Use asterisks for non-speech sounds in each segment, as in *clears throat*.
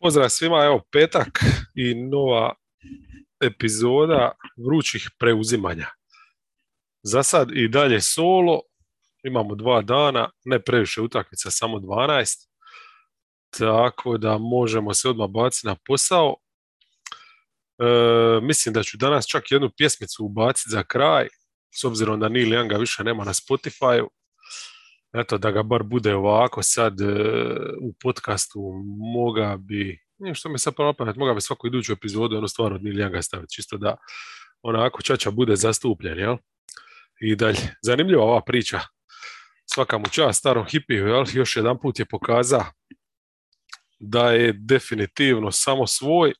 Pozdrav svima, evo petak i nova epizoda vrućih preuzimanja. Za sad i dalje solo, imamo dva dana, ne previše utakmica, samo 12, tako da možemo se odmah baciti na posao. E, mislim da ću danas čak jednu pjesmicu ubaciti za kraj, s obzirom da Neil Younga više nema na Spotify-u. Eto, da ga bar bude ovako sad e, u podcastu moga bi, nije što mi sad pravo moga bi svaku iduću epizodu ono stvarno od Neil Younga staviti, čisto da onako čača bude zastupljen, jel? I dalje, zanimljiva ova priča. Svaka mu čast starom hipiju, jel? Još jedan put je pokazao da je definitivno samo svoj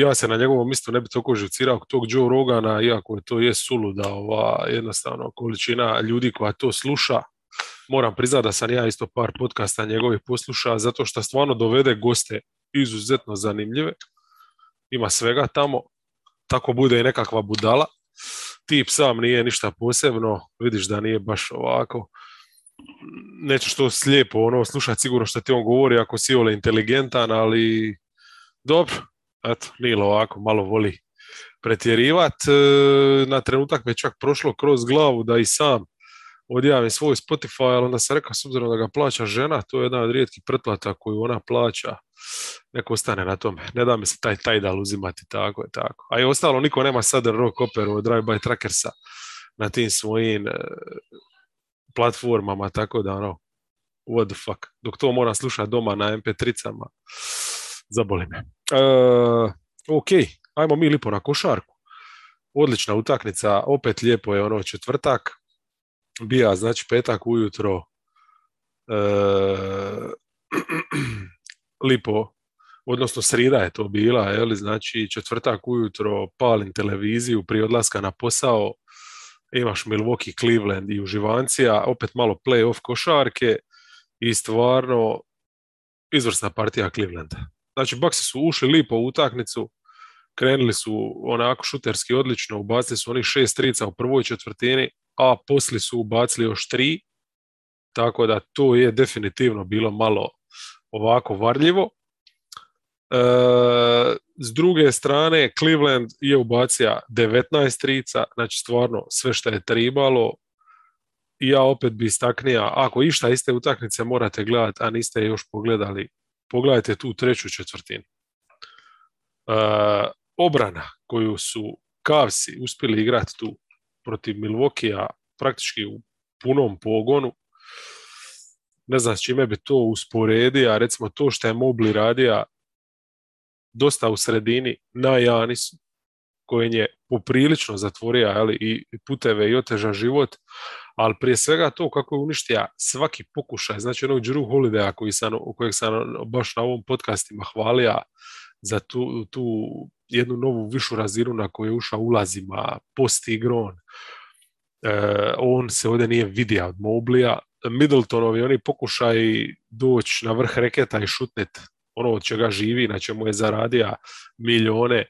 ja se na njegovom mjestu ne bi toliko živcirao tog Joe Rogana, iako je to je suluda ova jednostavno količina ljudi koja to sluša. Moram priznati da sam ja isto par podcasta njegovih posluša, zato što stvarno dovede goste izuzetno zanimljive. Ima svega tamo, tako bude i nekakva budala. Tip sam nije ništa posebno, vidiš da nije baš ovako. Nećeš to slijepo ono, slušati sigurno što ti on govori ako si ole inteligentan, ali dobro, eto, Nilo ovako malo voli pretjerivat. E, na trenutak me čak prošlo kroz glavu da i sam odjavim svoj Spotify, ali onda sam rekao, s obzirom da ga plaća žena, to je jedna od rijetkih pretplata koju ona plaća, neko ostane na tome. Ne da mi se taj Tidal uzimati, tako je tako. A i ostalo, niko nema Southern Rock Operu od Drive by Trackersa na tim svojim e, platformama, tako da ono, what the fuck. Dok to moram slušati doma na MP3-cama, zaboli me. Uh, ok, ajmo mi lipo na košarku. Odlična utakmica, opet lijepo je ono četvrtak. Bija, znači petak ujutro uh, *clears throat* lipo, odnosno srida je to bila, je znači četvrtak ujutro palim televiziju prije odlaska na posao, imaš Milwaukee, Cleveland i uživancija, opet malo playoff košarke i stvarno izvrsna partija Clevelanda. Znači, Bucksi su ušli lipo u utakmicu, krenuli su onako šuterski odlično, ubacili su onih šest trica u prvoj četvrtini, a poslije su ubacili još tri, tako da to je definitivno bilo malo ovako varljivo. E, s druge strane, Cleveland je ubacio 19 trica, znači stvarno sve što je tribalo. Ja opet bi istaknija, ako išta iste utakmice morate gledati, a niste još pogledali, pogledajte tu treću četvrtinu. E, obrana koju su Kavsi uspjeli igrati tu protiv Milvokija praktički u punom pogonu, ne znam s čime bi to usporedio, a recimo to što je Mobli radio dosta u sredini na Janisu, koji je poprilično zatvorio ali, i puteve i oteža život, ali prije svega to kako je uništio svaki pokušaj, znači onog Drew Holidaya koji sam, kojeg sam baš na ovom podcastima hvalio za tu, tu jednu novu višu razinu na koju je ušao ulazima, post igron. E, on se ovdje nije vidio od Moblija. Middletonovi oni pokušaj doći na vrh reketa i šutnet ono od čega živi, na čemu je zaradio milijone,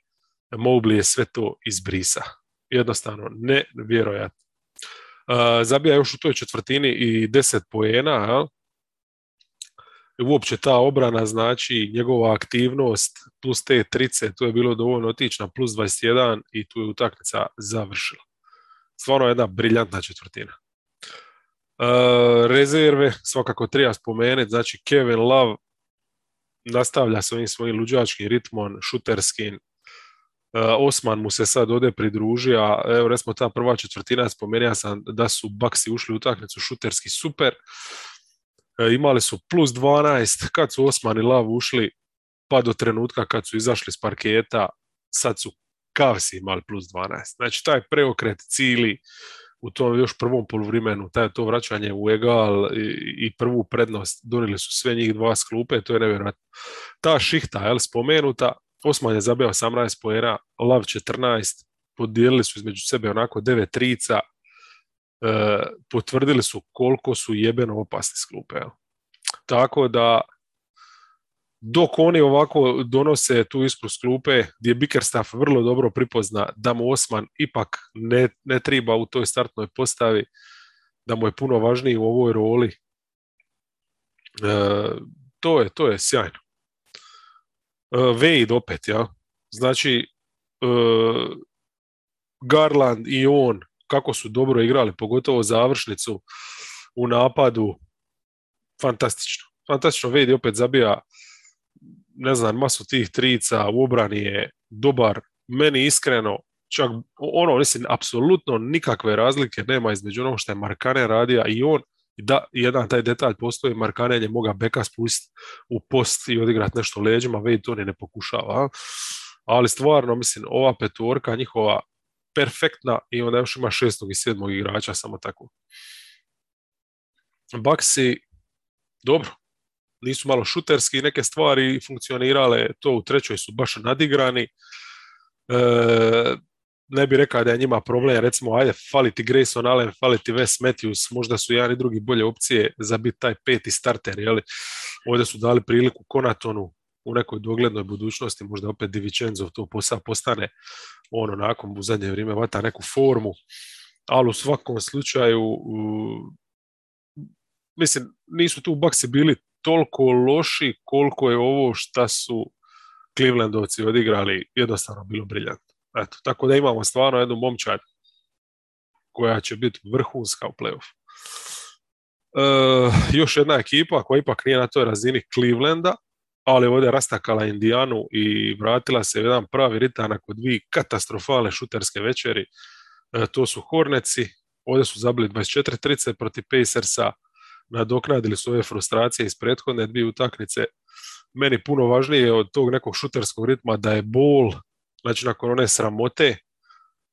Mobley je sve to izbrisa. Jednostavno, nevjerojatno. Zabija još u toj četvrtini i deset poena, jel? uopće ta obrana znači njegova aktivnost plus te trice, tu je bilo dovoljno otići na plus 21 i tu je utakmica završila. Stvarno jedna briljantna četvrtina. Uh, rezerve, svakako treba spomenuti, znači Kevin Love nastavlja svojim svojim luđačkim ritmom, šuterskim, Osman mu se sad ode pridružio, a evo recimo ta prva četvrtina, spomenuo sam da su Baksi ušli u utakmicu šuterski super, e, imali su plus 12, kad su Osman i Lav ušli, pa do trenutka kad su izašli s parketa, sad su Kavsi imali plus 12. Znači taj preokret cili u tom još prvom poluvrimenu, taj to vraćanje u egal i, i prvu prednost, donijeli su sve njih dva sklupe, to je nevjerojatno. Ta šihta, jel, spomenuta, Osman je zabio 18 poena, Lav 14, podijelili su između sebe onako 9 trica, e, potvrdili su koliko su jebeno opasni s klupe. Tako da dok oni ovako donose tu ispru s klupe, gdje Bickerstaff vrlo dobro pripozna da mu Osman ipak ne, ne triba u toj startnoj postavi, da mu je puno važniji u ovoj roli, e, to je, to je sjajno. Uh, Wade opet, ja. Znači, uh, Garland i on, kako su dobro igrali, pogotovo završnicu u napadu, fantastično. Fantastično, Wade opet zabija ne znam, masu tih trica, u obrani je dobar, meni iskreno, čak ono, mislim, apsolutno nikakve razlike nema između onog što je Markane radija i on, da, jedan taj detalj postoji, Markane je moga beka spustiti u post i odigrati nešto leđima, Wade to ni ne pokušava, ali stvarno, mislim, ova petorka njihova perfektna i onda još ima šestog i sedmog igrača, samo tako. Baksi, dobro, nisu malo šuterski neke stvari funkcionirale, to u trećoj su baš nadigrani. E, ne bi rekao da je njima problem, recimo, ajde, fali ti Grayson Allen, fali ti Wes Matthews, možda su jedan i drugi bolje opcije za biti taj peti starter, jeli? Ovdje su dali priliku Konatonu u nekoj doglednoj budućnosti, možda opet Divičenzov to posao postane on onako u zadnje vrijeme vata neku formu, ali u svakom slučaju mislim, nisu tu baksi bili toliko loši koliko je ovo šta su Clevelandovci odigrali jednostavno bilo briljantno. Eto, tako da imamo stvarno jednu momčad koja će biti vrhunska u playoff. E, još jedna ekipa koja ipak nije na toj razini Clevelanda, ali ovdje rastakala Indijanu i vratila se jedan pravi ritam nakon dvije katastrofalne šuterske večeri. E, to su Horneci, ovdje su zabili 24-30 protiv Pacersa, nadoknadili su ove frustracije iz prethodne dvije utakmice. Meni puno važnije od tog nekog šuterskog ritma da je bol, znači nakon one sramote,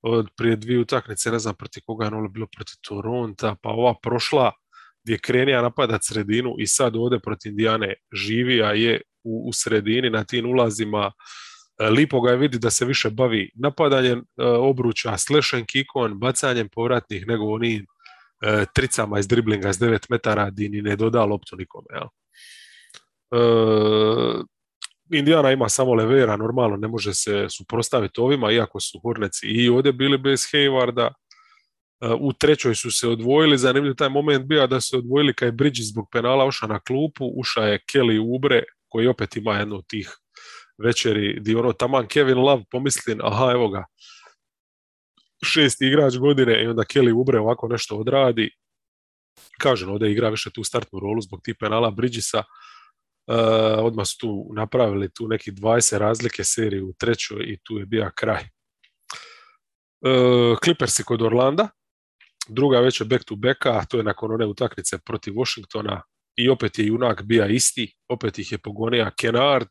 od prije dvije utakmice, ne znam proti koga je bilo protiv Toronta, pa ova prošla gdje je krenija napadat sredinu i sad ovdje protiv Indijane živija je u, u sredini na tim ulazima. E, lipo ga je vidi da se više bavi napadanjem e, obruča, slash and kickon, bacanjem povratnih nego onim e, tricama iz driblinga s 9 metara di ni ne doda loptu nikome. Jel? E, Indiana ima samo levera, normalno ne može se suprostaviti ovima, iako su Horneci i ovdje bili bez Haywarda. E, u trećoj su se odvojili, zanimljiv taj moment bio da su odvojili kaj Bridges zbog penala uša na klupu, uša je Kelly Ubre, koji opet ima jednu od tih večeri, di ono taman Kevin Love pomislin, aha evo ga, šesti igrač godine i onda Kelly Ubre ovako nešto odradi. Kažem, ovdje igra više tu startnu rolu zbog tih penala Bridgesa. Uh, odmah su tu napravili tu neki 20 razlike serije u trećoj i tu je bio kraj. Uh, Clippersi kod Orlanda, druga je back to backa, to je nakon one utakmice protiv Washingtona i opet je junak bija isti, opet ih je pogonija Kenard.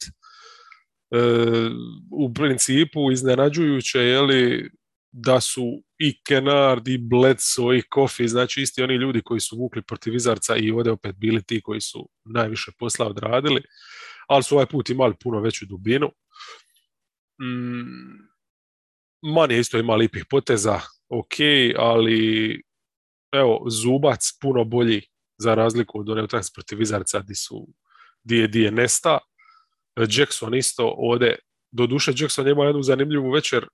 Uh, u principu iznenađujuće je li da su i Kenard, i Bledsoe, i Kofi, znači isti oni ljudi koji su vukli protiv Izarca i ovdje opet bili ti koji su najviše posla odradili, ali su ovaj put imali puno veću dubinu. Mm, Man je isto ima lipih poteza, ok, ali evo, Zubac puno bolji za razliku od one utakmice protiv Izarca di su di je, di Nesta. Jackson isto ovdje Doduše, Jackson ima jednu zanimljivu večer, e,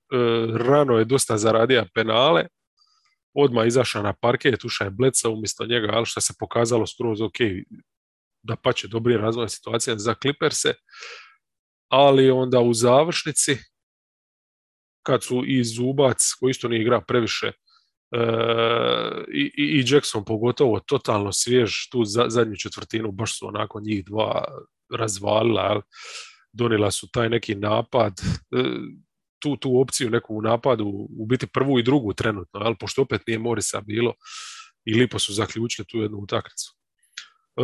rano je dosta zaradio penale, odmah izašao na parket, ušao je Bleca umjesto njega, ali što se pokazalo skroz ok, da pa će dobri razvoj situacija za Clipperse, ali onda u završnici, kad su i Zubac, koji isto nije igra previše, e, i, i Jackson pogotovo totalno svjež tu za, zadnju četvrtinu, baš su onako njih dva razvalila, ali donijela su taj neki napad, e, tu, tu opciju neku u napadu, u biti prvu i drugu trenutno, ali pošto opet nije Morisa bilo i lipo su zaključili tu jednu utakmicu. E,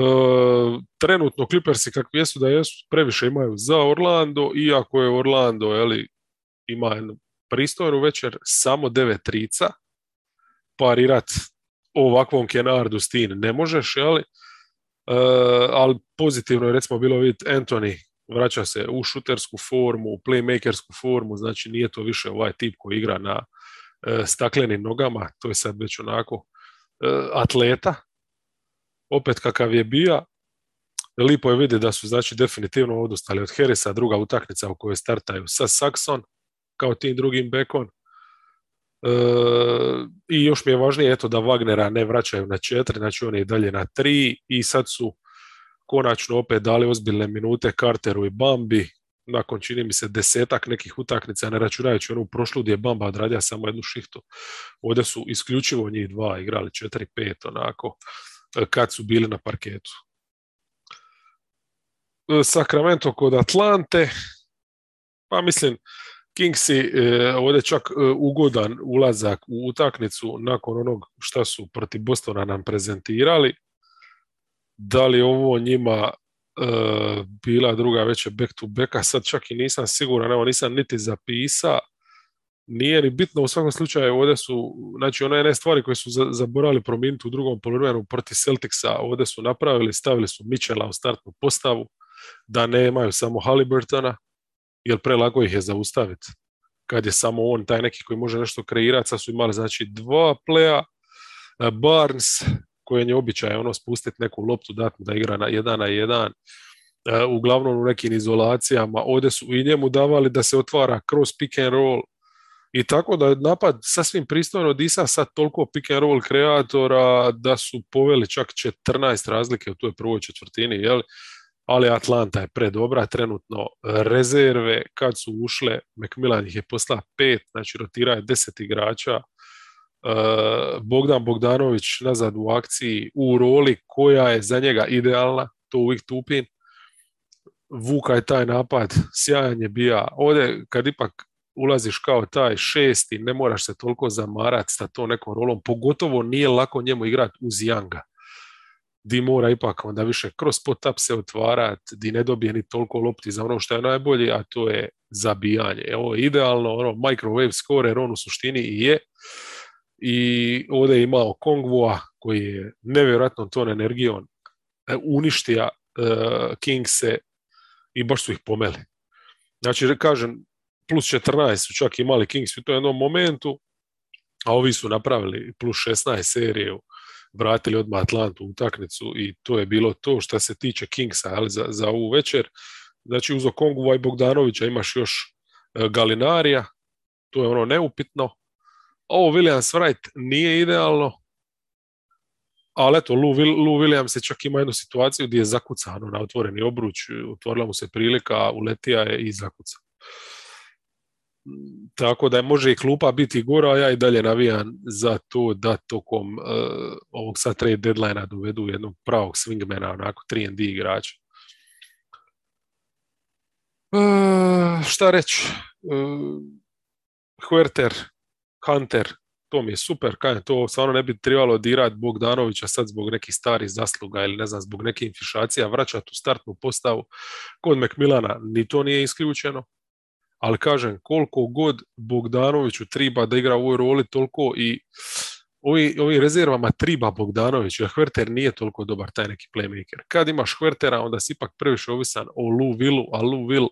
trenutno Clippersi kakvi jesu da jesu, previše imaju za Orlando, iako je Orlando jeli, ima jednu pristojnu večer, samo devet trica, parirat ovakvom Kenardu s ne možeš, jeli? E, ali pozitivno je recimo bilo vidjeti Anthony vraća se u šutersku formu, u playmakersku formu, znači nije to više ovaj tip koji igra na e, staklenim nogama, to je sad već onako e, atleta, opet kakav je bio, lipo je vidjeti da su znači definitivno odustali od Harrisa, druga utakmica u kojoj startaju sa Saxon, kao tim drugim bekom, E, I još mi je važnije eto da Wagnera ne vraćaju na četiri, znači on je dalje na tri i sad su konačno opet dali ozbiljne minute Carteru i Bambi, nakon čini mi se desetak nekih utakmica, ne računajući onu prošlu gdje je Bamba odradio samo jednu šihtu. Ovdje su isključivo njih dva igrali 4-5 onako kad su bili na parketu. Sacramento kod Atlante, pa mislim, Kingsi e, ovdje čak e, ugodan ulazak u utakmicu nakon onog što su protiv Bostona nam prezentirali. Da li ovo njima e, bila druga veća back to backa, sad čak i nisam siguran, evo nisam niti zapisao, nije ni bitno u svakom slučaju ovdje su, znači one ne stvari koje su zaboravili promijeniti u drugom poluvremenu protiv Celticsa, ovdje su napravili, stavili su Michela u startnu postavu, da nemaju samo Halliburtona, jer prelako ih je zaustaviti. Kad je samo on taj neki koji može nešto kreirati, sad su imali znači dva pleja, e, Barnes koji je običaj ono spustiti neku loptu, dati da igra na jedan na jedan, e, uglavnom u nekim izolacijama, ovdje su i njemu davali da se otvara kroz pick and roll, i tako da je napad sasvim pristojno disa sad toliko pick and roll kreatora da su poveli čak 14 razlike u toj prvoj četvrtini, jel? ali Atlanta je predobra trenutno. Rezerve kad su ušle, McMillan ih je posla pet, znači rotira je deset igrača. E, Bogdan Bogdanović nazad u akciji u roli koja je za njega idealna, to uvijek tupim. Vuka je taj napad, sjajan je bija. Ovdje kad ipak ulaziš kao taj šesti, ne moraš se toliko zamarati sa to nekom rolom, pogotovo nije lako njemu igrati uz Janga di mora ipak onda više kroz pot-up se otvarat, di ne dobije ni toliko lopti za ono što je najbolje, a to je zabijanje. Ovo je idealno, ono, microwave scorer, on u suštini i je. I ovdje je imao Kongvua koji je nevjerojatno ton energijom e, uništija uh, Kingse i baš su ih pomeli. Znači, kažem, plus 14 su čak imali Kings u tom jednom momentu, a ovi su napravili plus 16 seriju vratili odmah Atlantu utakmicu i to je bilo to što se tiče Kingsa ali za, za ovu večer. Znači uz Okongu i Bogdanovića imaš još e, Galinarija, to je ono neupitno. Ovo Williams Wright nije idealno, ali eto, Lou, Lou Williams je čak ima jednu situaciju gdje je zakucano na otvoreni obruč, otvorila mu se prilika, uletija je i zakuca. Tako da može i klupa biti gora, a ja i dalje navijam za to da tokom uh, ovog sad trade deadline dovedu jednog pravog swingmana, onako 3 igrača. Uh, šta reći? Uh, Huerter, Hunter, to mi je super, kaj to stvarno ne bi trebalo dirati Bogdanovića sad zbog nekih starih zasluga ili ne znam, zbog neke infišacija, vraćati u startnu postavu kod Mcmillana, ni to nije isključeno ali kažem, koliko god Bogdanoviću triba da igra u ovoj roli, toliko i ovi, ovi rezervama triba Bogdanović, jer Hverter nije toliko dobar taj neki playmaker. Kad imaš Hvertera, onda si ipak previše ovisan o Lou Willu, a Lou Will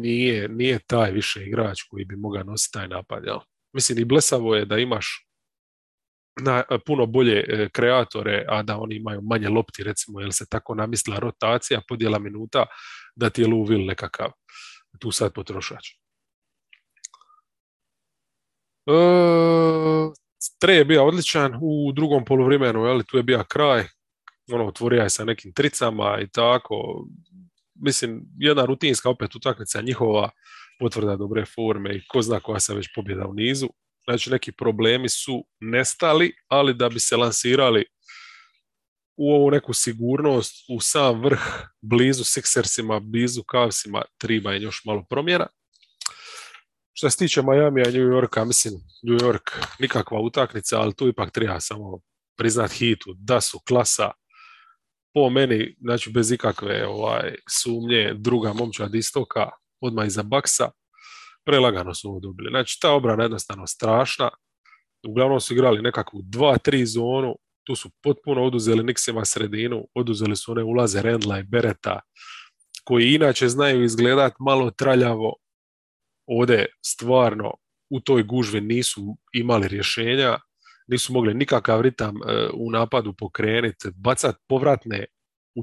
nije, nije taj više igrač koji bi mogao nositi taj napad. Jel? Mislim, i blesavo je da imaš na, puno bolje e, kreatore, a da oni imaju manje lopti, recimo, jer se tako namislila rotacija, podjela minuta, da ti je Lou Will nekakav tu sad potrošač. E, tre je bio odličan u drugom poluvremenu, tu je bio kraj, ono, otvorio je sa nekim tricama i tako. Mislim, jedna rutinska opet utakmica njihova potvrda dobre forme i ko zna koja se već pobjeda u nizu. Znači, neki problemi su nestali, ali da bi se lansirali u ovu neku sigurnost, u sam vrh, blizu Sixersima, blizu Cavsima, treba je još malo promjena. Što se tiče Miami i New Yorka, mislim, New York nikakva utakmica, ali tu ipak treba samo priznat hitu da su klasa po meni, znači bez ikakve ovaj, sumnje, druga momčad istoka, odmah iza Baksa, prelagano su ovo dobili. Znači, ta obrana jednostavno strašna. Uglavnom su igrali nekakvu 2-3 zonu, tu su potpuno oduzeli Nixima sredinu, oduzeli su one ulaze Rendla i Bereta, koji inače znaju izgledat malo traljavo, ovdje stvarno u toj gužvi nisu imali rješenja, nisu mogli nikakav ritam e, u napadu pokrenuti, bacat povratne u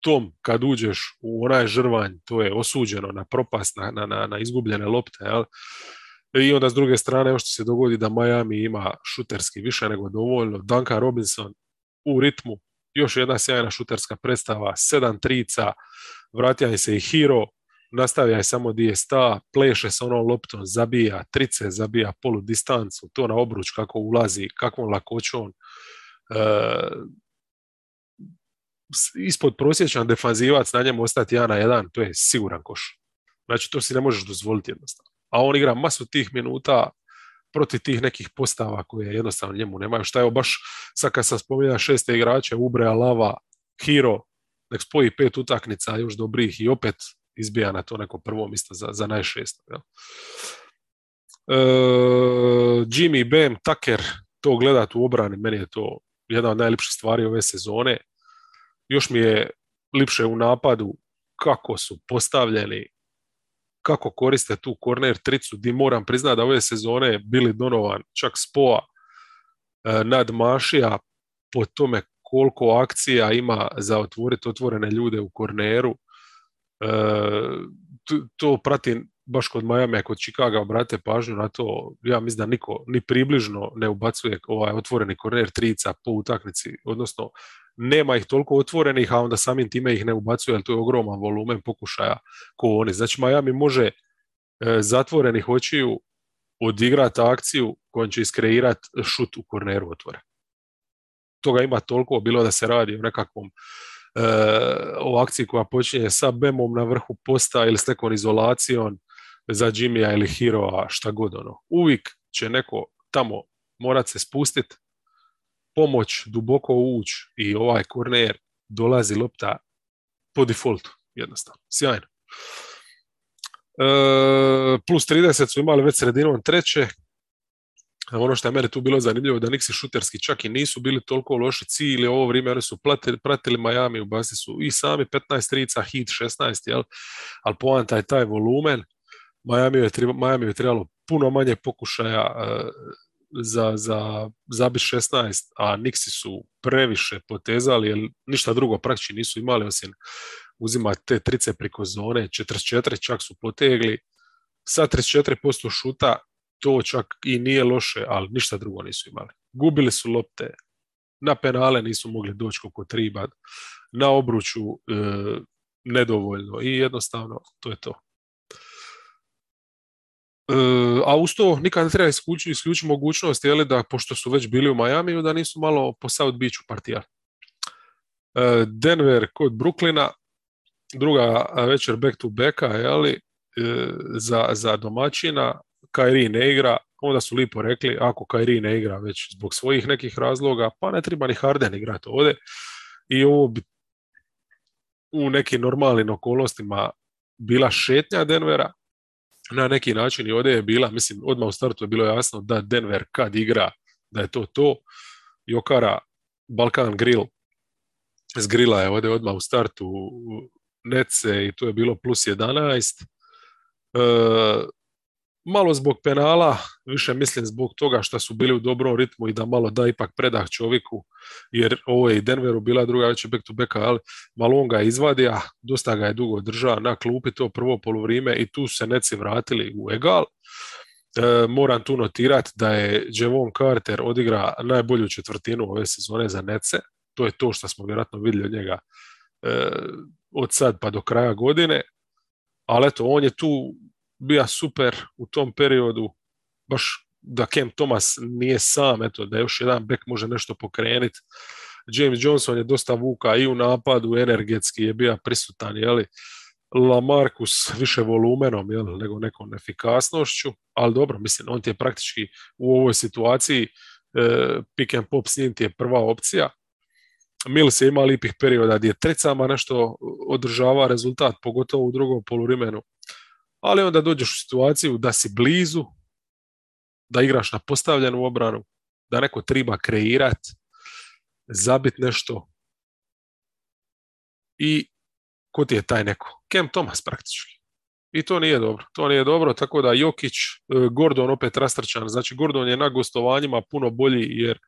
tom kad uđeš u onaj žrvanj, to je osuđeno na propast, na, na, na izgubljene lopte, jel? I onda s druge strane još se dogodi da Miami ima šuterski više nego dovoljno. Duncan Robinson u ritmu još jedna sjajna šuterska predstava, sedam trica, vratija im se i Hiro, nastavlja je samo di sta, pleše s onom loptom, zabija trice, zabija polu distancu, to na obruč kako ulazi, kakvom lakoćom. E, ispod prosječan defanzivac na njemu ostati jedan na jedan, to je siguran koš. Znači to si ne možeš dozvoliti jednostavno. A on igra masu tih minuta protiv tih nekih postava koje jednostavno njemu nemaju. Šta je baš sad kad sam spominja šeste igrače, Ubrea, Lava, Hiro, nek spoji pet utaknica još dobrih i opet izbija na to neko prvo mjesto za, za najšesto. Jel? E, Jimmy, Bam, Tucker, to gledat u obrani, meni je to jedna od najljepših stvari ove sezone. Još mi je lipše u napadu kako su postavljeni, kako koriste tu korner tricu, di moram priznati da ove sezone bili Donovan, čak Spoa, e, nadmašija po tome koliko akcija ima za otvoriti otvorene ljude u korneru. E, to pratim baš kod Miami, kod Chicago, obrate pažnju na to, ja mislim da niko ni približno ne ubacuje ovaj otvoreni korner trica po utakmici, odnosno nema ih toliko otvorenih, a onda samim time ih ne ubacuje, jer to je ogroman volumen pokušaja ko oni. Znači Miami može e, zatvorenih očiju odigrati akciju kojom će iskreirati šut u korneru otvore. Toga ima toliko, bilo da se radi o nekakvom o akciji koja počinje sa Bemom na vrhu posta ili s nekom izolacijom za Jimmya ili Hiroa, šta god ono. Uvijek će neko tamo morat se spustiti, pomoć duboko ući i ovaj korner dolazi lopta po defaultu, jednostavno. Sjajno. E, plus 30 su imali već sredinom treće. Ono što je meni tu bilo zanimljivo da Nixi šuterski čak i nisu bili toliko loši cilji ovo vrijeme, oni su platili, pratili Miami, u basi su i sami 15 trica, hit 16, jel? ali poanta je taj volumen. Miami je, Miami je trebalo puno manje pokušaja e, za, za zabit 16, a Nixi su previše potezali, jer ništa drugo praktički nisu imali osim uzimati te trice priko zone, 44 čak su potegli, sa 34% šuta to čak i nije loše, ali ništa drugo nisu imali. Gubili su lopte, na penale nisu mogli doći koliko treba, na obruču e, nedovoljno i jednostavno to je to. E, a uz to nikad ne treba isključiti mogućnost je da pošto su već bili u Miami da nisu malo po South Beachu partija. E, Denver kod Brooklyna, druga večer back to backa, jeli, e, za, za domaćina, Kairi ne igra, onda su lipo rekli, ako Kairi ne igra već zbog svojih nekih razloga, pa ne treba ni Harden igrati ovdje. I ovo bi u nekim normalnim okolnostima bila šetnja Denvera, na neki način i ovdje je bila, mislim, odmah u startu je bilo jasno da Denver kad igra, da je to to. Jokara, Balkan Grill, zgrila je ovdje odmah u startu Nece i to je bilo plus 11. E, malo zbog penala, više mislim zbog toga što su bili u dobrom ritmu i da malo da ipak predah čovjeku, jer ovo je i Denveru bila druga već back to back, ali malo on ga izvadio, dosta ga je dugo držao na klupi to prvo polovrime i tu se neci vratili u egal. E, moram tu notirati da je Javon Carter odigra najbolju četvrtinu ove sezone za Nece. To je to što smo vjerojatno vidjeli od njega e, od sad pa do kraja godine. Ali eto, on je tu bio super u tom periodu, baš da Cam Thomas nije sam, eto, da još jedan bek može nešto pokrenuti. James Johnson je dosta vuka i u napadu, energetski je bio prisutan, jeli, Lamarcus više volumenom jel, nego nekom efikasnošću, ali dobro, mislim, on ti je praktički u ovoj situaciji e, pick and pop s njim ti je prva opcija. Mills je imao lipih perioda gdje trecama nešto održava rezultat, pogotovo u drugom polurimenu ali onda dođeš u situaciju da si blizu, da igraš na postavljenu obranu, da neko treba kreirat, zabit nešto i ko ti je taj neko? Kem Thomas praktički. I to nije dobro. To nije dobro, tako da Jokić, e, Gordon opet rastrčan. Znači Gordon je na gostovanjima puno bolji jer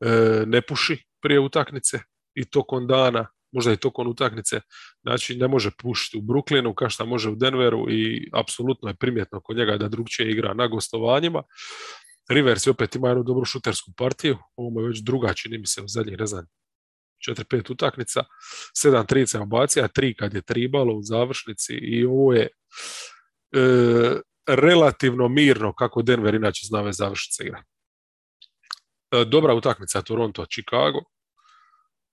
e, ne puši prije utakmice i tokom dana možda i tokom utakmice, znači ne može pušiti u Brooklynu kao što može u Denveru i apsolutno je primjetno kod njega da drugčije igra na gostovanjima. Rivers opet ima jednu dobru šutersku partiju, ovo je već druga, čini mi se, u zadnjih, ne 4-5 utakmica, 7 trica obacija, 3 kad je tribalo u završnici i ovo je e, relativno mirno kako Denver inače zna ove završnice igra. E, dobra utakmica Toronto,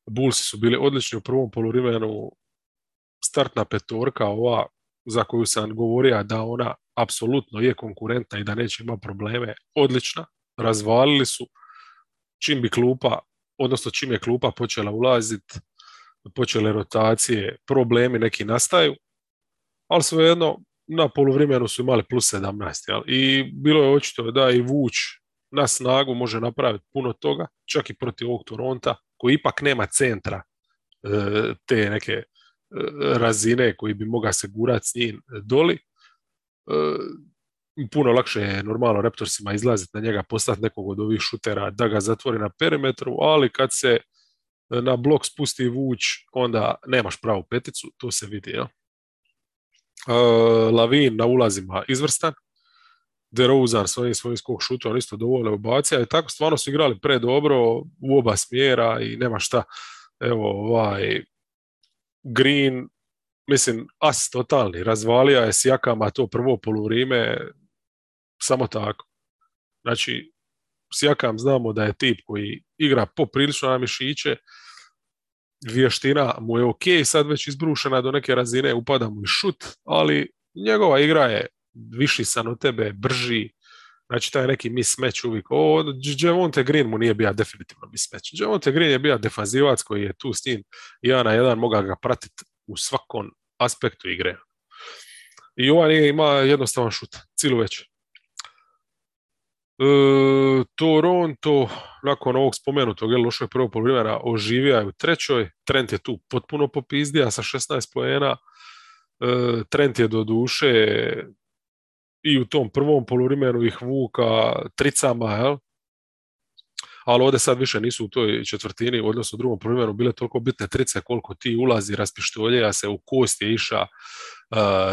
Bullsi su bili odlični u prvom poluvremenu. Startna petorka, ova za koju sam govorio da ona apsolutno je konkurentna i da neće imati probleme, odlična. Razvalili su čim bi klupa, odnosno čim je klupa počela ulaziti, počele rotacije, problemi neki nastaju, ali svejedno na poluvremenu su imali plus 17. Jel? I bilo je očito da i Vuč na snagu može napraviti puno toga, čak i protiv ovog Toronta, koji ipak nema centra e, te neke e, razine koji bi mogao se gurati s njim doli. E, puno lakše je normalno Raptorsima izlaziti na njega, postati nekog od ovih šutera da ga zatvori na perimetru, ali kad se na blok spusti vuć, onda nemaš pravu peticu, to se vidi. Jel? Lavin na ulazima izvrstan, DeRozan s ovim svojim skok šutom isto dovoljno ubacija i tako stvarno su igrali predobro u oba smjera i nema šta. Evo ovaj Green, mislim, as totalni, razvalija je s jakama to prvo polurime, samo tako. Znači, Sjakam znamo da je tip koji igra poprilično na mišiće, vještina mu je ok, sad već izbrušena do neke razine, upada mu i šut, ali njegova igra je viši san od tebe, brži, znači taj neki mismatch uvijek. O, Javonte Green mu nije bio definitivno mismatch. Javonte Green je bio defazivac koji je tu s njim jedan na jedan mogao ga pratiti u svakom aspektu igre. I ovaj nije ima jednostavan šut, cilu već. E, Toronto, nakon ovog spomenutog je lošeg prvog poluvrijemena, oživija je u trećoj. Trent je tu potpuno popizdija sa 16 poena. E, Trent je do duše i u tom prvom poluvremenu ih vuka tricama, jel? ali ovdje sad više nisu u toj četvrtini, odnosno u drugom poluvremenu bile toliko bitne trice koliko ti ulazi, raspištoljeja se u kost je iša, uh,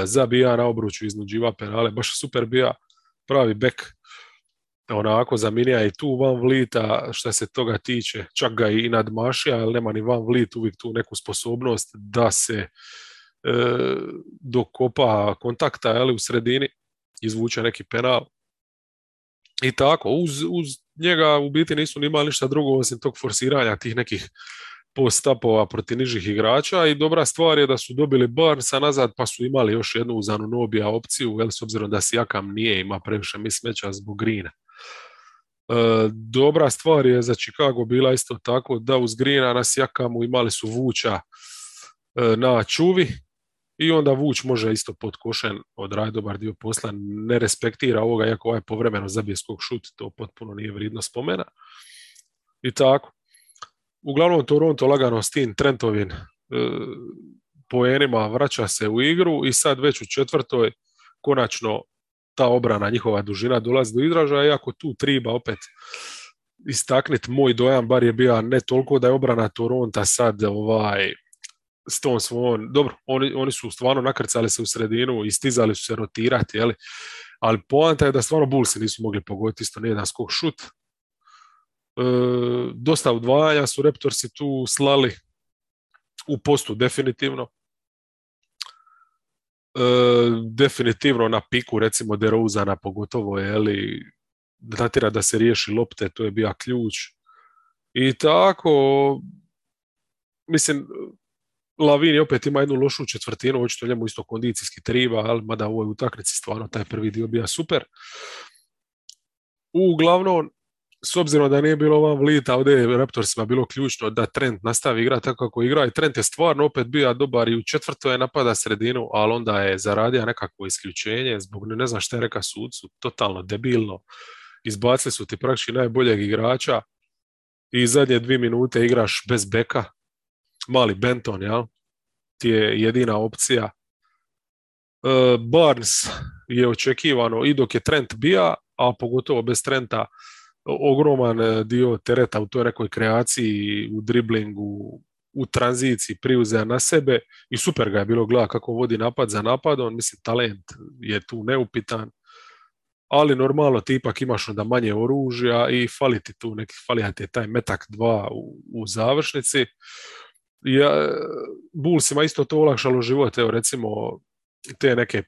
zabija na obruču, iznuđiva penale, baš super bija pravi bek onako zaminija i tu Van Vlita što se toga tiče, čak ga i nadmašija, ali nema ni Van Vliet uvijek tu neku sposobnost da se e, dokopa kontakta ali u sredini, izvuče neki penal. I tako, uz, uz njega u biti nisu ni imali ništa drugo osim tog forsiranja tih nekih postapova protiv nižih igrača i dobra stvar je da su dobili Barnesa nazad pa su imali još jednu uzanu Nobija opciju, jel, s obzirom da Sijakam nije ima previše mismeća zbog Grina. E, dobra stvar je za Chicago bila isto tako da uz Grina na Sjakamu imali su Vuča e, na čuvi i onda Vuč može isto pod košen odraditi dobar dio posla, ne respektira ovoga, iako ovaj povremeno zabije skog šut, to potpuno nije vrijedno spomena. I tako. Uglavnom Toronto lagano s tim Trentovin e, poenima vraća se u igru i sad već u četvrtoj konačno ta obrana, njihova dužina dolazi do izražaja, iako tu triba opet istakniti moj dojam, bar je bio ne toliko da je obrana Toronta sad ovaj, s tom svojom, dobro, oni, oni su stvarno nakrcali se u sredinu i stizali su se rotirati, jeli? ali poanta je da stvarno Bullsi nisu mogli pogoditi isto nijedan skok šut. E, dosta udvajanja su Raptorsi tu slali u postu definitivno. E, definitivno na piku recimo DeRozana pogotovo je li datira da se riješi lopte, to je bio ključ. I tako, mislim, Lavini opet ima jednu lošu četvrtinu, očito njemu isto kondicijski triba, ali mada u ovoj utakmici stvarno taj prvi dio bio super. Uglavnom, s obzirom da nije bilo van vlita, ovdje je Raptorsima bilo ključno da Trent nastavi igrati tako kako igra i Trent je stvarno opet bio dobar i u četvrtoj je napada sredinu, ali onda je zaradio nekakvo isključenje zbog ne znam šta je reka sudcu, totalno debilno. Izbacili su ti praktički najboljeg igrača i zadnje dvije minute igraš bez beka, mali Benton, jel? Ti je jedina opcija. E, Barnes je očekivano i dok je Trent bija, a pogotovo bez Trenta ogroman e, dio tereta u toj nekoj kreaciji, u driblingu, u tranziciji priuzea na sebe i super ga je bilo gleda kako vodi napad za napadom, mislim talent je tu neupitan. ali normalno ti ipak imaš onda manje oružja i fali ti tu neki, fali ti taj metak dva u, u završnici. Ja, Bullsima isto to olakšalo život, evo recimo te neke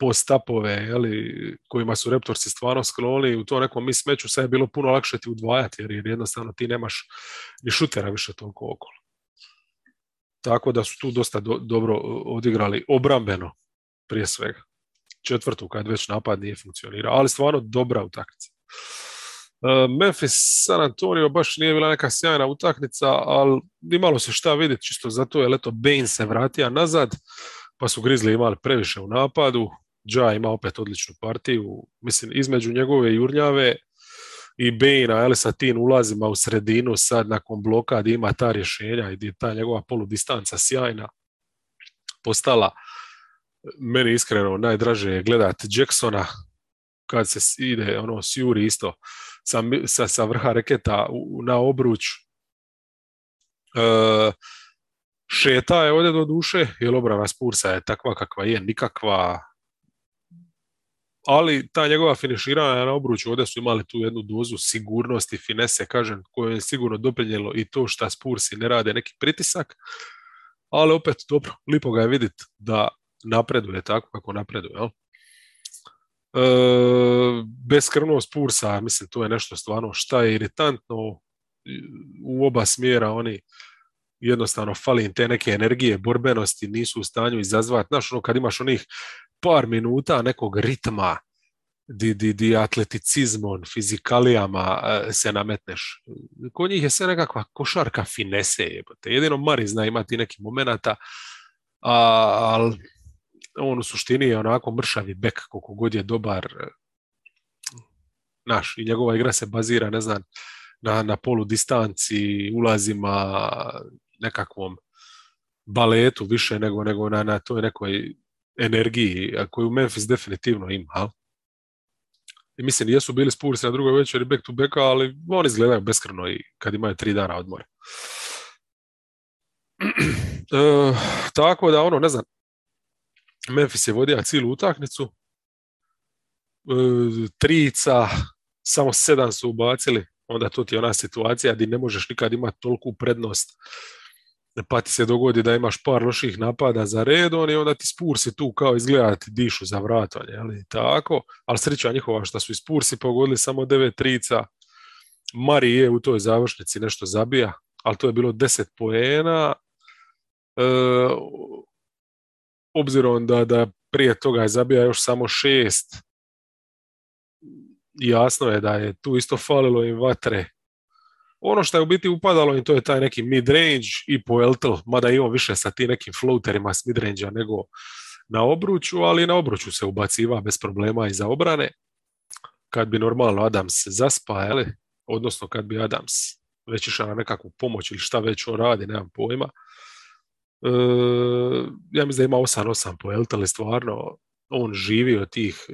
postapove jeli, kojima su reptorsi stvarno skloni u to nekom smeću sad je bilo puno lakše ti udvajati jer jednostavno ti nemaš ni šutera više toliko okolo. Tako da su tu dosta dobro odigrali obrambeno prije svega. Četvrtu kad već napad nije funkcionirao, ali stvarno dobra utakmica. Memphis San Antonio baš nije bila neka sjajna utakmica, ali imalo se šta vidjeti čisto zato je leto Bane se vratio nazad, pa su Grizzly imali previše u napadu, Ja ima opet odličnu partiju, mislim između njegove jurnjave i Bejna, ali sa tim ulazima u sredinu sad nakon bloka gdje ima ta rješenja i gdje ta njegova poludistanca sjajna postala meni iskreno najdraže je gledati Jacksona kad se ide ono sjuri isto sa, sa, sa vrha reketa na obruč e, šeta je ovdje do duše jer obrana Spursa je takva kakva je nikakva ali ta njegova finiširanja na obruču ovdje su imali tu jednu dozu sigurnosti, finese, kažem, koje je sigurno doprinjelo i to što Spursi ne rade neki pritisak, ali opet dobro, lipo ga je vidjeti da napreduje tako kako napreduje. Jel? E, beskrvno Spursa, mislim, to je nešto stvarno šta je iritantno u oba smjera, oni jednostavno fali im te neke energije, borbenosti, nisu u stanju izazvati. Znaš, ono, kad imaš onih par minuta nekog ritma di, di, di atleticizmom, fizikalijama e, se nametneš. Kod njih je sve nekakva košarka finese. Jebote. Jedino Mari zna imati neki momenata, ali on u suštini je onako mršavi bek koliko god je dobar. Naš, i njegova igra se bazira, ne znam, na, na polu distanci, ulazima, nekakvom baletu više nego, nego na, na toj nekoj energiji koju Memphis definitivno ima. I mislim, jesu bili Spursi na drugoj večeri back to back, ali oni izgledaju beskreno i kad imaju tri dana odmora. *clears throat* e, tako da, ono, ne znam, Memphis je vodio cijelu utakmicu, e, trica, samo sedam su ubacili, onda to ti je ona situacija gdje ne možeš nikad imati toliku prednost. Pa ti se dogodi da imaš par loših napada za redon i onda ti Spursi tu kao izgledati dišu za vratanje, ali tako, ali sreća njihova što su i pogodili samo devet trica, Mari je u toj završnici nešto zabija, ali to je bilo deset poena, e, obzirom da, da prije toga je zabija još samo šest, jasno je da je tu isto falilo im vatre ono što je u biti upadalo i to je taj neki mid-range i Poeltel, mada i on više sa tim nekim floaterima s mid-range nego na obruču, ali na obruču se ubaciva bez problema i za obrane. Kad bi normalno Adams zaspa, odnosno kad bi Adams već išao na nekakvu pomoć ili šta već on radi, nemam pojma. E, ja mislim da ima 8-8 po ali stvarno on živi od tih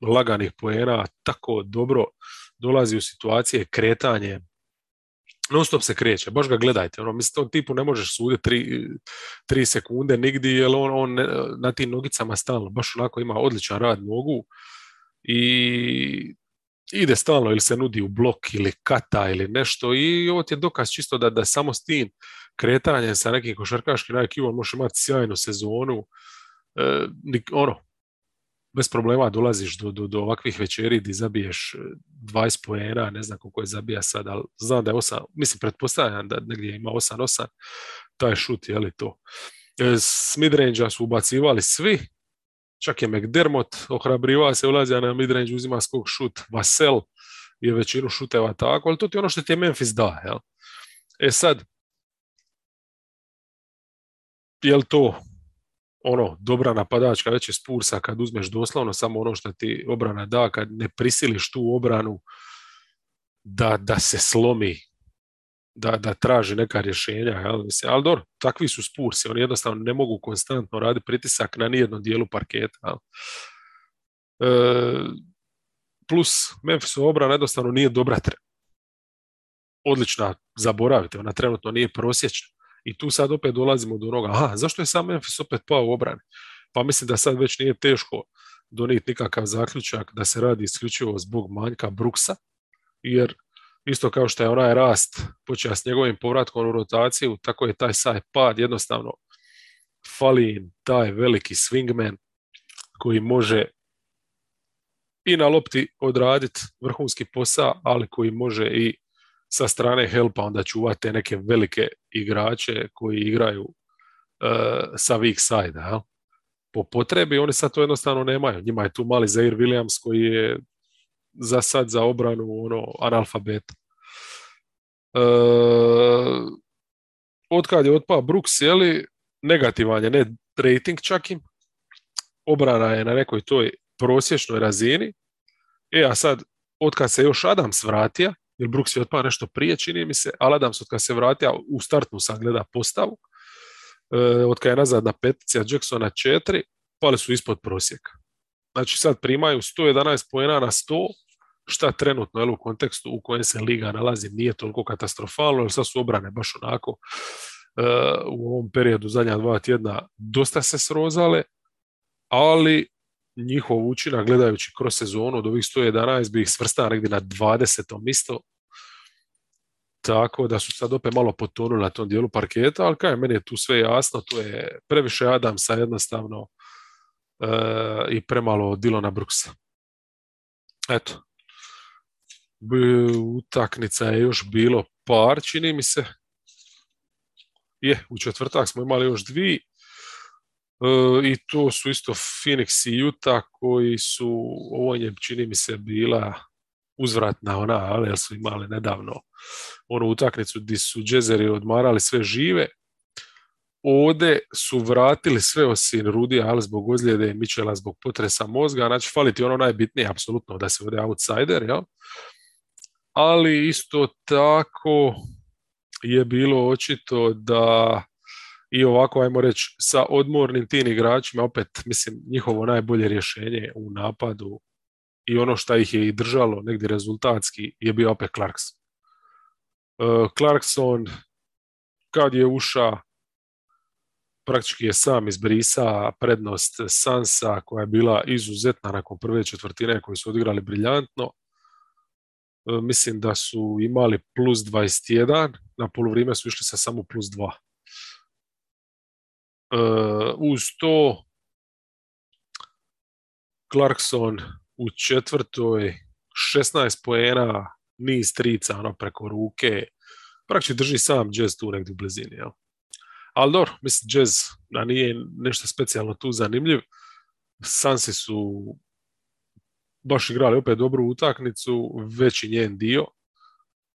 laganih poena tako dobro dolazi u situacije kretanje, non stop se kreće, baš ga gledajte, ono, mislim, tom tipu ne možeš suditi tri, tri sekunde nigdje, jer on, on na tim nogicama stalno, baš onako ima odličan rad nogu i ide stalno ili se nudi u blok ili kata ili nešto i ovo ti je dokaz čisto da, da samo s tim kretanjem sa nekim košarkaškim IQ može imati sjajnu sezonu, e, ono, bez problema dolaziš do, do, do ovakvih večeri gdje zabiješ 20 e, poena, ne znam koliko je zabija sad, ali znam da je 8, mislim, pretpostavljam da negdje ima 8-8, taj šut, je li to. E, s midrange su ubacivali svi, čak je McDermott ohrabrivao se, ulazio na midrange, uzima skok šut, Vasel je većinu šuteva tako, ali to ti je ono što ti je Memphis da, jel? E sad, jel to ono, dobra napadačka već je Spursa kad uzmeš doslovno samo ono što ti obrana da, kad ne prisiliš tu obranu da, da se slomi, da, da traži neka rješenja. Jel? Ali dobro, takvi su Spursi, oni jednostavno ne mogu konstantno raditi pritisak na nijednom dijelu parketa. E, plus, Memphisu obrana jednostavno nije dobra odlična, zaboravite, ona trenutno nije prosječna. I tu sad opet dolazimo do onoga, aha, zašto je sam Memphis opet pao u obrani? Pa mislim da sad već nije teško donijeti nikakav zaključak da se radi isključivo zbog manjka Bruksa, jer isto kao što je onaj rast počeo s njegovim povratkom u rotaciju, tako je taj saj pad jednostavno fali im taj veliki swingman koji može i na lopti odraditi vrhunski posao, ali koji može i sa strane helpa onda čuvati te neke velike igrače koji igraju uh, sa weak side. Ja? Po potrebi oni sad to jednostavno nemaju. Njima je tu mali Zaire Williams koji je za sad za obranu ono analfabeta. Uh, otkad je otpao Brooks, je li negativan je, ne rating čak im, obrana je na nekoj toj prosječnoj razini, e a sad, otkad se još Adams vratio, jer Brooks je otpao nešto prije, čini mi se, ali Adams otkad se vratio, u startnu sam gleda postavu, e, otkad je nazad na petici, a Jacksona četiri, pali su ispod prosjeka. Znači sad primaju 111 pojena na 100, šta trenutno je u kontekstu u kojem se liga nalazi nije toliko katastrofalno, jer sad su obrane baš onako e, u ovom periodu zadnja dva tjedna dosta se srozale, ali njihov učinak gledajući kroz sezonu od ovih 111 bi ih svrstao negdje na 20. isto. Tako da su sad opet malo potonuli na tom dijelu parketa, ali kaj, meni je tu sve jasno, tu je previše Adamsa jednostavno e, i premalo Dilona Brooksa. Eto. Utaknica je još bilo par, čini mi se. Je, u četvrtak smo imali još dvi. E, i to su isto Phoenix i Utah koji su, ovo je čini mi se bila uzvratna ona, ali su imali nedavno onu utakmicu gdje su džezeri odmarali sve žive. Ovdje su vratili sve osim Rudi, ali zbog ozljede i Mičela zbog potresa mozga, znači fali ti ono najbitnije, apsolutno, da se ode outsider, jel? Ali isto tako je bilo očito da i ovako, ajmo reći, sa odmornim tim igračima, opet, mislim, njihovo najbolje rješenje u napadu i ono što ih je i držalo negdje rezultatski je bio opet Clarkson. Uh, Clarkson, kad je uša, praktički je sam izbrisa prednost Sansa koja je bila izuzetna nakon prve četvrtine koji su odigrali briljantno. Uh, mislim da su imali plus 21, na polovrijeme su išli sa samo plus 2. Uh, uz to Clarkson u četvrtoj 16 poena, niz trica ono, preko ruke, praktički drži sam jazz tu negdje u blizini. Jel? Ali dobro, mislim, jazz da nije nešto specijalno tu zanimljiv. Sansi su baš igrali opet dobru utakmicu, veći njen dio.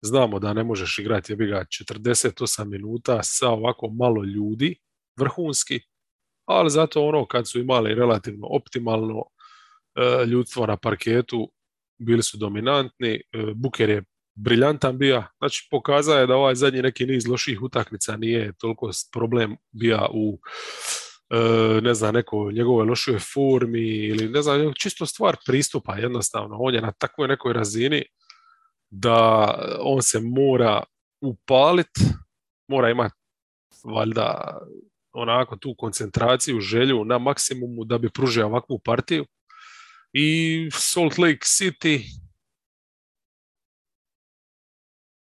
Znamo da ne možeš igrati jebi ga 48 minuta sa ovako malo ljudi, vrhunski, ali zato ono kad su imali relativno optimalno ljudstvo na parketu, bili su dominantni, e, Buker je briljantan bio, znači pokazao je da ovaj zadnji neki niz loših utakmica nije toliko problem bio u e, ne znam, neko njegovoj lošoj formi ili ne znam, čisto stvar pristupa jednostavno. On je na takvoj nekoj razini da on se mora upaliti, mora imati valjda onako tu koncentraciju, želju na maksimumu da bi pružio ovakvu partiju. I Salt Lake City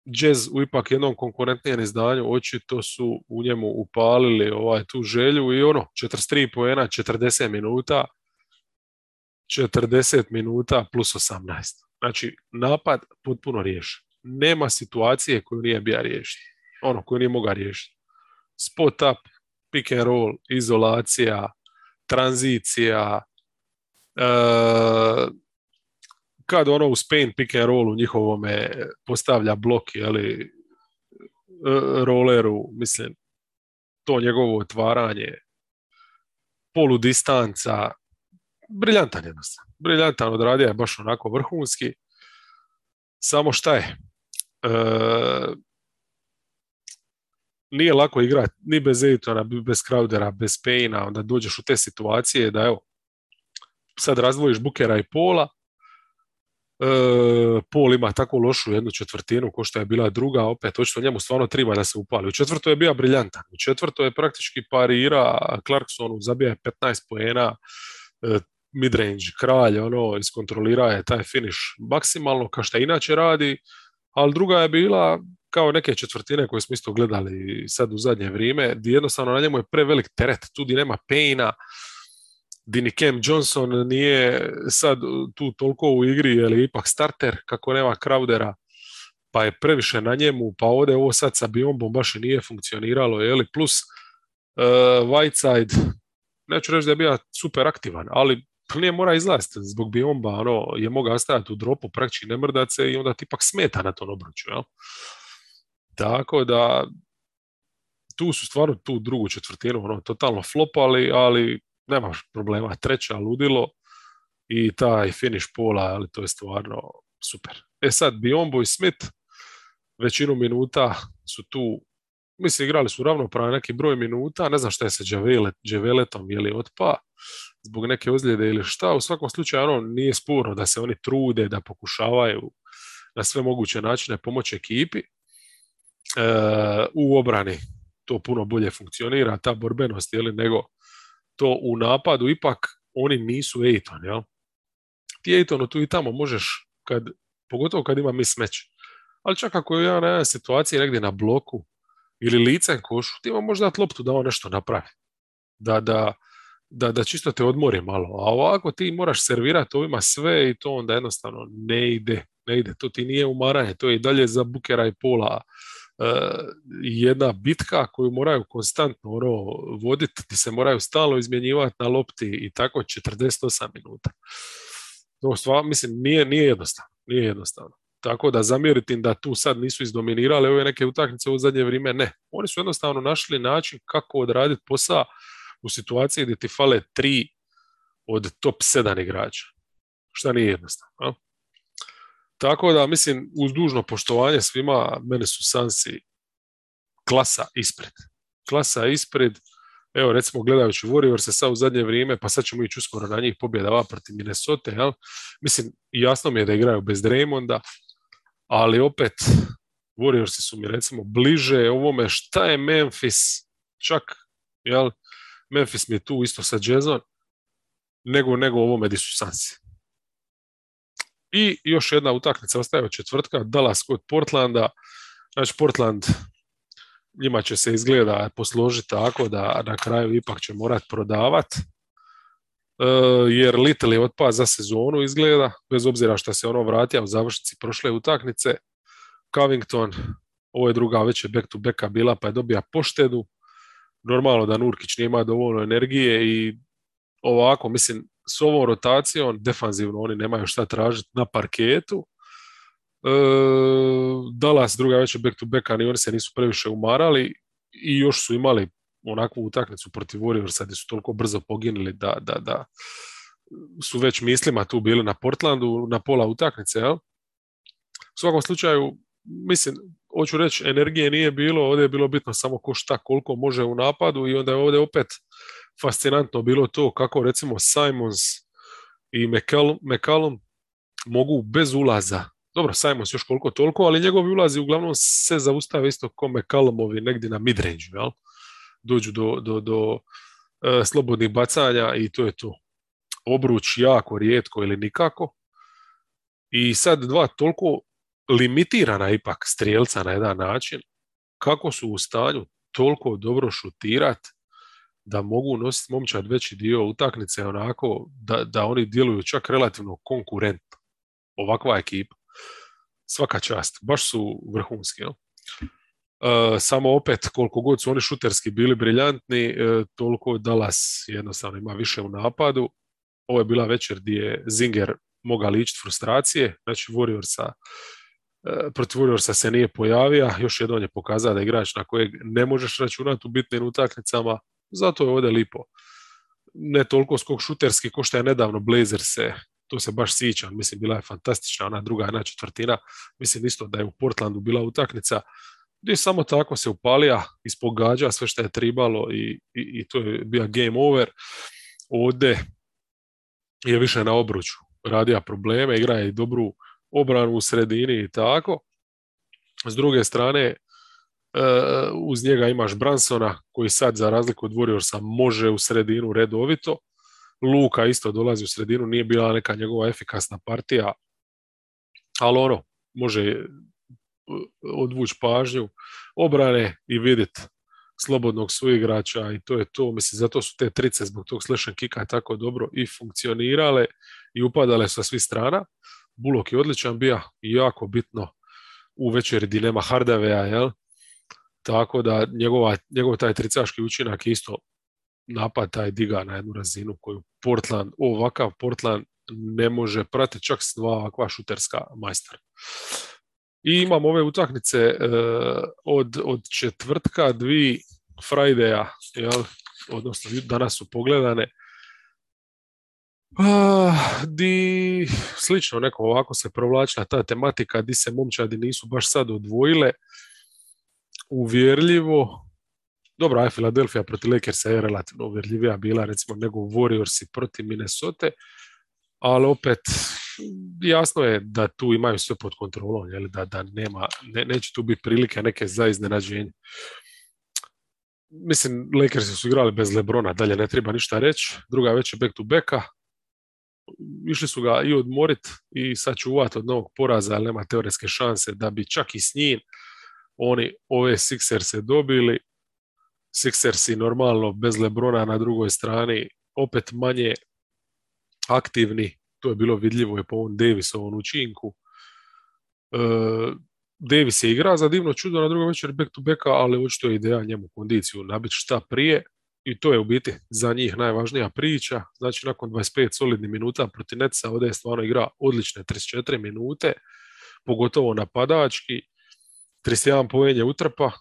Jazz u ipak jednom konkurentnijem izdanju očito su u njemu upalili ovaj tu želju i ono 43 poena 40 minuta 40 minuta plus 18. Znači napad potpuno riješen. Nema situacije koju nije bija riješiti. Ono koju nije mogao riješiti. Spot up, pick and roll, izolacija, tranzicija, kad ono u Spain pick and roll u njihovome postavlja blok, ali rolleru, mislim, to njegovo otvaranje, poludistanca, briljantan jednostavno. Briljantan odradio je baš onako vrhunski. Samo šta je? Uh, nije lako igrati ni bez Ejtona, bez Crowdera, bez Payna, onda dođeš u te situacije da evo, sad razdvojiš Bukera i Pola, e, Pol ima tako lošu jednu četvrtinu ko što je bila druga, opet očito njemu stvarno treba da se upali. U četvrtoj je bio briljantan, u četvrtoj je praktički parira Clarksonu, zabija je 15 poena, e, midrange kralj, ono, iskontrolira je taj finish maksimalno, kao što inače radi, ali druga je bila kao neke četvrtine koje smo isto gledali sad u zadnje vrijeme, gdje jednostavno na njemu je prevelik teret, tu di nema Dini Cam Johnson nije sad tu toliko u igri, je ipak starter, kako nema Crowdera, pa je previše na njemu, pa ovdje ovo sad sa Biombom baš nije funkcioniralo, je li plus uh, Whiteside, neću reći da je bio super aktivan, ali nije mora izlaziti zbog Biomba, ono, je mogao stajati u dropu, praktički ne mrdat se i onda ti ipak smeta na tom obruču, jel? Tako da, tu su stvarno tu drugu četvrtinu, ono, totalno flopali, ali nema problema, treća ludilo i taj finish pola, ali to je stvarno super. E sad, Biombo i Smith većinu minuta su tu, mislim, igrali su ravnopravno neki broj minuta, ne znam šta je sa Dževeletom, je li otpa zbog neke ozljede ili šta, u svakom slučaju ono nije sporno da se oni trude, da pokušavaju na sve moguće načine pomoći ekipi. E, u obrani to puno bolje funkcionira, ta borbenost, je li, nego to u napadu, ipak oni nisu Ejton, jel? Ti Ejtonu tu i tamo možeš, kad, pogotovo kad ima mismeć, ali čak ako je ja na jednoj situaciji negdje na bloku ili licem košu, ti ima možda loptu da on nešto napravi. Da, da, da, da čisto te odmori malo. A ovako ti moraš servirati ovima sve i to onda jednostavno ne ide. Ne ide. To ti nije umaranje, to je i dalje za Bukera i Pola jedna bitka koju moraju konstantno ono, voditi, ti se moraju stalno izmjenjivati na lopti i tako 48 minuta. To stvar, mislim, nije, nije jednostavno. Nije jednostavno. Tako da zamjeriti da tu sad nisu izdominirali ove neke utakmice u zadnje vrijeme, ne. Oni su jednostavno našli način kako odraditi posao u situaciji gdje ti fale tri od top 7 igrača. Šta nije jednostavno. Tako da, mislim, uz dužno poštovanje svima, mene su Sansi klasa ispred. Klasa ispred, evo recimo gledajući Warriors se sad u zadnje vrijeme, pa sad ćemo ići uskoro na njih pobjeda protiv Minnesota, jel? Mislim, jasno mi je da igraju bez Draymonda, ali opet Warriorsi su mi recimo bliže ovome šta je Memphis, čak, jel? Memphis mi je tu isto sa Jazzon, nego, nego ovome di su Sansi. I još jedna utakmica ostaje od četvrtka, Dallas kod Portlanda. Znači Portland njima će se izgleda posložiti tako da na kraju ipak će morati prodavati. E, jer Little je otpad za sezonu izgleda, bez obzira što se ono vratio u završnici prošle utakmice. Covington, ovo je druga već je back to backa bila pa je dobija poštedu. Normalno da Nurkić nije dovoljno energije i ovako, mislim, s ovom rotacijom defanzivno oni nemaju šta tražiti na parketu. E, Dallas druga već back to back, ni oni se nisu previše umarali i još su imali onakvu utakmicu protiv Warriorsa gdje su toliko brzo poginuli da, da, da su već mislima tu bili na Portlandu na pola utakmice. Jel? U svakom slučaju, mislim, hoću reći, energije nije bilo, ovdje je bilo bitno samo ko šta, koliko može u napadu i onda je ovdje opet fascinantno bilo to kako recimo Simons i McCallum, mogu bez ulaza dobro, Simons još koliko toliko, ali njegovi ulazi uglavnom se zaustave isto kao McCallumovi negdje na midrange, jel? Dođu do, do, do e, slobodnih bacanja i to je to. Obruč jako rijetko ili nikako. I sad dva toliko limitirana ipak strijelca na jedan način, kako su u stanju toliko dobro šutirati da mogu nositi momčad veći dio utakmice onako da, da oni djeluju čak relativno konkurentno. Ovakva ekipa. Svaka čast. Baš su vrhunski. No? E, samo opet koliko god su oni šuterski bili briljantni, e, toliko Dallas jednostavno ima više u napadu. Ovo je bila večer gdje je Zinger mogao ličiti frustracije, znači Warriorsa protiv Warriorsa se nije pojavio, još jednom je pokazao da je igrač na kojeg ne možeš računati u bitnim utakmicama, zato je ovdje lipo. Ne toliko skok šuterski ko što je nedavno se, to se baš sjećam, mislim bila je fantastična ona druga jedna četvrtina, mislim isto da je u Portlandu bila utakmica gdje samo tako se upalija, ispogađa sve što je tribalo i, i, i to je bio game over. Ovdje je više na obruču radija probleme, igra je dobru obranu u sredini i tako. S druge strane, Eh, uz njega imaš Bransona koji sad za razliku od Warriorsa može u sredinu redovito. Luka isto dolazi u sredinu, nije bila neka njegova efikasna partija, ali ono, može odvući pažnju obrane i vidjeti slobodnog suigrača i to je to. Mislim, zato su te trice zbog tog slashen kika tako dobro i funkcionirale i upadale sa svih strana. Bulok je odličan bio i jako bitno u večeri dilema Hardavea, jel? Tako da njegova, njegov taj tricaški učinak je isto napad taj diga na jednu razinu koju Portland, ovakav Portland ne može pratiti čak s dva ovakva šuterska majstora. I imamo ove utakmice e, od, od četvrtka, dvi Friday-a, jel? odnosno danas su pogledane. Uh, di slično neko ovako se provlačila ta tematika di se momčadi nisu baš sad odvojile uvjerljivo dobro, aj Philadelphia protiv Lakersa je relativno uvjerljivija bila recimo nego Warriorsi protiv Minnesota, ali opet jasno je da tu imaju sve pod kontrolom, jel, da, da nema, ne, neće tu biti prilike neke za iznenađenje. Mislim, Lakersi su igrali bez Lebrona, dalje ne treba ništa reći. Druga već je back to backa. Išli su ga i odmorit i sad čuvati od novog poraza, ali nema teoretske šanse da bi čak i s njim oni ove Sixers dobili. Sixersi normalno bez Lebrona na drugoj strani opet manje aktivni, to je bilo vidljivo je po ovom Davisovom učinku. E, Davis je igra za divno čudo na drugom večer back to backa, ali očito je ideja njemu kondiciju nabiti šta prije i to je u biti za njih najvažnija priča. Znači nakon 25 solidnih minuta protiv Netsa ovdje je stvarno igra odlične 34 minute, pogotovo napadački. 31 poenje utrpa,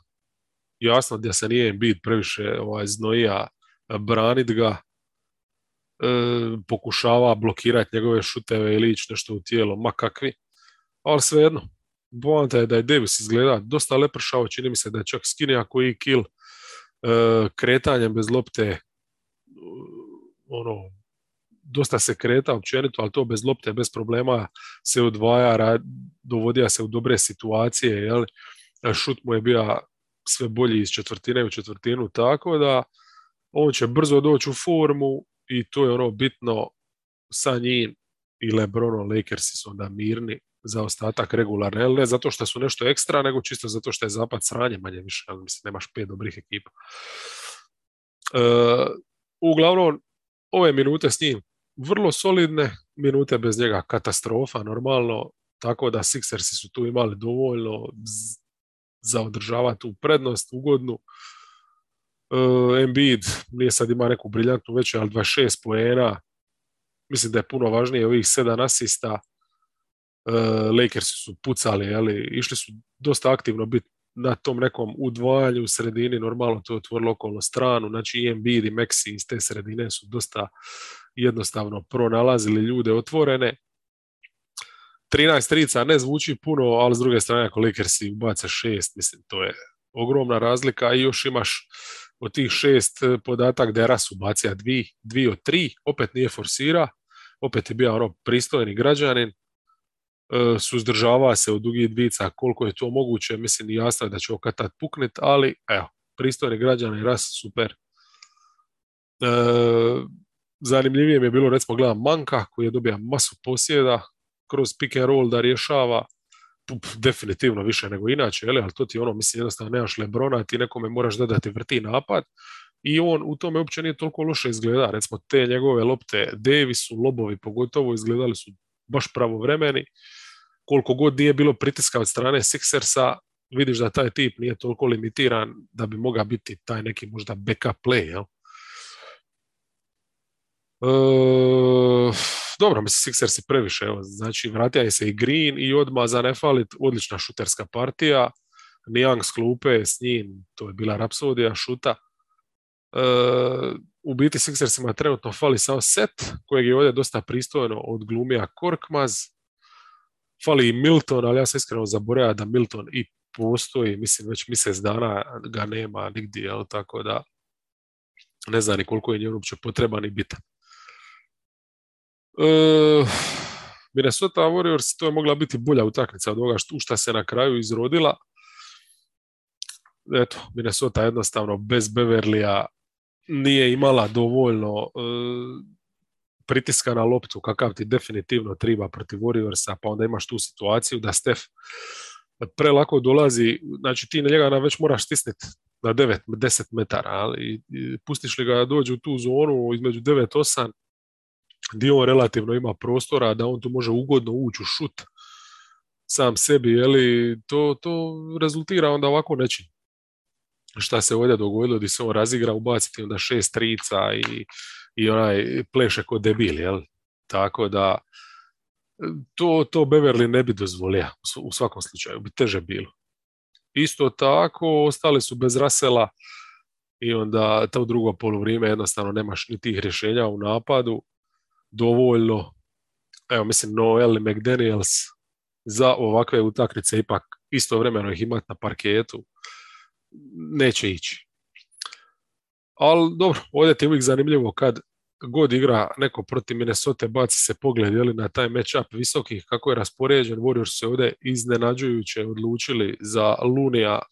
jasno da se nije bit previše ovaj, znojija branit ga, e, pokušava blokirati njegove šuteve ili ići nešto u tijelo, ma kakvi, ali svejedno, poanta je da je Davis izgleda dosta lepršao, čini mi se da je čak skinija koji kill kretanjem bez lopte ono, dosta se kreta općenito, ali to bez lopte, bez problema se odvaja, dovodija se u dobre situacije, jel? šut mu je bio sve bolji iz četvrtine u četvrtinu, tako da on će brzo doći u formu i to je ono bitno sa njim i Lebrono Lakersi su onda mirni za ostatak regularne, ne zato što su nešto ekstra, nego čisto zato što je zapad sranje manje više, ali mislim, nemaš pet dobrih ekipa. E, uglavnom, ove minute s njim vrlo solidne, minute bez njega katastrofa, normalno, tako da Sixersi su tu imali dovoljno za održavati tu prednost ugodnu. Uh, Embiid nije sad ima neku briljantnu veću, ali 26 poena. Mislim da je puno važnije ovih sedam asista. Uh, Lakers su pucali, ali išli su dosta aktivno biti na tom nekom udvajanju u sredini, normalno to je otvorilo okolno stranu, znači i i Maxi iz te sredine su dosta jednostavno pronalazili ljude otvorene. 13 trica ne zvuči puno, ali s druge strane ako Lakersi ubace šest, mislim, to je ogromna razlika i još imaš od tih šest e, podatak da je Ras ubacija dvi, od tri, opet nije forsira, opet je bio ono pristojni građanin, e, suzdržava se u dugih dvica koliko je to moguće, mislim jasno da će okatat puknit, ali evo, pristojni građanin, Ras super. E, zanimljivije mi je bilo recimo gledam Manka koji je dobio masu posjeda, kroz pick and roll da rješava, definitivno više nego inače, ali to ti ono, mislim, jednostavno nemaš Lebrona, ti nekome moraš dodati vrti napad i on u tome uopće nije toliko loše izgleda. Recimo, te njegove lopte Davisu, lobovi pogotovo, izgledali su baš pravovremeni. Koliko god nije bilo pritiska od strane Sixersa, vidiš da taj tip nije toliko limitiran da bi mogao biti taj neki možda backup play, jel? E, dobro, mislim, Sixers je previše, evo, znači vratija je se i Green i odmah za ne falit, odlična šuterska partija, Niang s klupe s njim, to je bila rapsodija šuta. E, u biti Sixersima trenutno fali samo set, kojeg je ovdje dosta pristojno od glumija Korkmaz. Fali i Milton, ali ja sam iskreno zaboravio da Milton i postoji, mislim već mjesec dana ga nema nigdje, jel, tako da ne znam ni koliko je njemu uopće potreban i bitan. Uh, Minnesota Warriors to je mogla biti bolja utakmica od ovoga što, se na kraju izrodila. Eto, Minnesota jednostavno bez Beverlija nije imala dovoljno uh, pritiska na loptu, kakav ti definitivno triba protiv Warriorsa, pa onda imaš tu situaciju da Stef prelako dolazi, znači ti na njega već moraš stisniti na 9-10 metara, ali pustiš li ga dođe u tu zonu između 9-8, gdje on relativno ima prostora da on tu može ugodno ući u šut sam sebi, jeli, to, to rezultira onda ovako nečim. Šta se ovdje dogodilo, gdje se on razigra, ubaciti onda šest trica i, i onaj pleše kod debil, jel? Tako da to, to Beverly ne bi dozvolio u svakom slučaju, bi teže bilo. Isto tako, ostali su bez Rasela i onda to drugo poluvrijeme jednostavno nemaš ni tih rješenja u napadu dovoljno. Evo, mislim, Noel i McDaniels za ovakve utakmice ipak istovremeno ih imati na parketu neće ići. Ali dobro, ovdje ti je uvijek zanimljivo kad god igra neko protiv Minnesota, baci se pogled jeli, na taj matchup visokih, kako je raspoređen. Warriors se ovdje iznenađujuće odlučili za Lunija. E,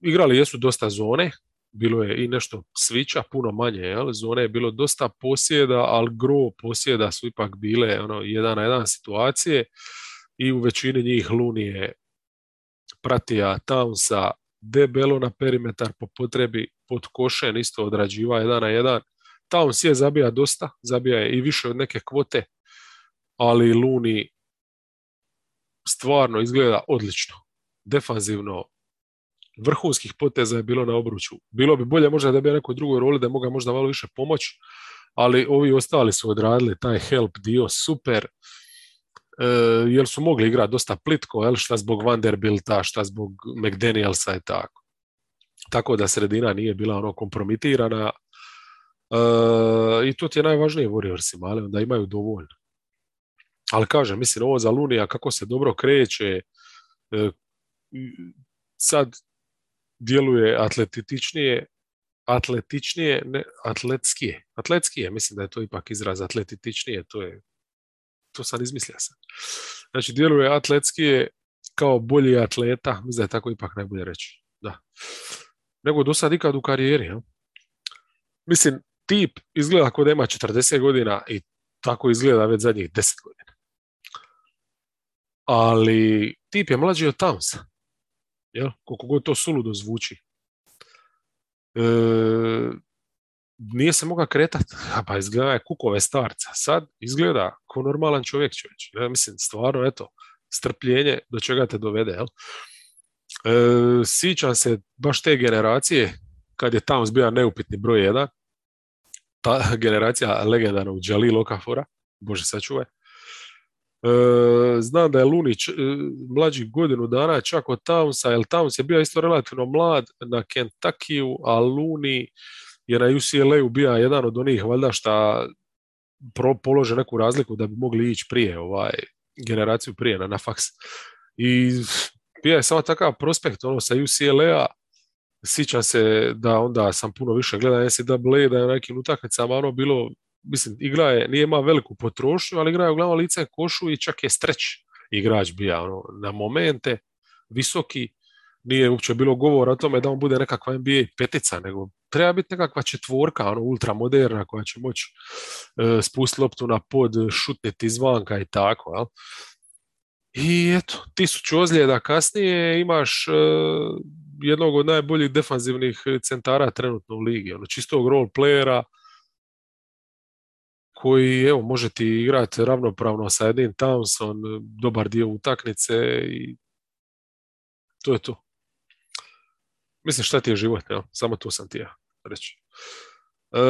igrali jesu dosta zone, bilo je i nešto svića, puno manje, jel? zone je bilo dosta posjeda, ali gro posjeda su ipak bile ono, jedan na jedan situacije i u većini njih Lunije pratija Townsa debelo na perimetar po potrebi pod košen isto odrađiva jedan na jedan. Towns je zabija dosta, zabija je i više od neke kvote, ali Luni stvarno izgleda odlično. Defanzivno vrhunskih poteza je bilo na obruču. Bilo bi bolje možda da bi nekoj drugoj roli da moga možda malo više pomoć, ali ovi ostali su odradili taj help dio super. E, jer su mogli igrati dosta plitko, jel, šta zbog Vanderbilta, šta zbog McDanielsa i tako. Tako da sredina nije bila ono kompromitirana. E, I to ti je najvažnije Warriorsima, ali onda imaju dovoljno. Ali kažem, mislim, ovo za Lunija, kako se dobro kreće, e, sad djeluje atletičnije, atletičnije, ne, atletskije. Atletskije, mislim da je to ipak izraz atletičnije, to je to sam izmislio sam. Znači, djeluje atletskije kao bolji atleta, mislim da je tako ipak najbolje reći. Da. Nego do sad ikad u karijeri. Ja? Mislim, tip izgleda kao da ima 40 godina i tako izgleda već zadnjih 10 godina. Ali tip je mlađi od Townsa. Jel? Koliko god to suludo zvuči. E, nije se mogao kretati, *laughs* pa izgleda je kukove starca. Sad izgleda kao normalan čovjek čovječ. Ja mislim, stvarno, eto, strpljenje do čega te dovede. Jel? E, sićam se baš te generacije, kad je Towns bio neupitni broj jedan, ta *laughs* generacija legendarnog Jalil Lokafora, Bože sačuvaj, E, znam da je Lunić e, mlađi godinu dana čak od Townsa, jer Towns je bio isto relativno mlad na Kentuckyu, a Luni je na UCLA-u bio jedan od onih valjda šta polože neku razliku da bi mogli ići prije ovaj generaciju prije na, na faks. I bio je samo takav prospekt ono sa UCLA-a sjećam se da onda sam puno više gledao NCAA, da je na nekim utakmicama ono bilo mislim, igra je, nije ima veliku potrošnju, ali igra je uglavnom lice košu i čak je streć igrač bija ono, na momente, visoki, nije uopće bilo govora o tome da on bude nekakva NBA petica, nego treba biti nekakva četvorka, ono, ultramoderna koja će moći e, spustiti loptu na pod, šutniti izvanka i tako, jel? I eto, tisuću ozljeda kasnije imaš e, jednog od najboljih defanzivnih centara trenutno u ligi, ono, čistog role playera, koji evo može ti igrati ravnopravno sa jednim Townson dobar dio utakmice i to je to. Mislim šta ti je život, ja? samo to sam ti ja reći. E,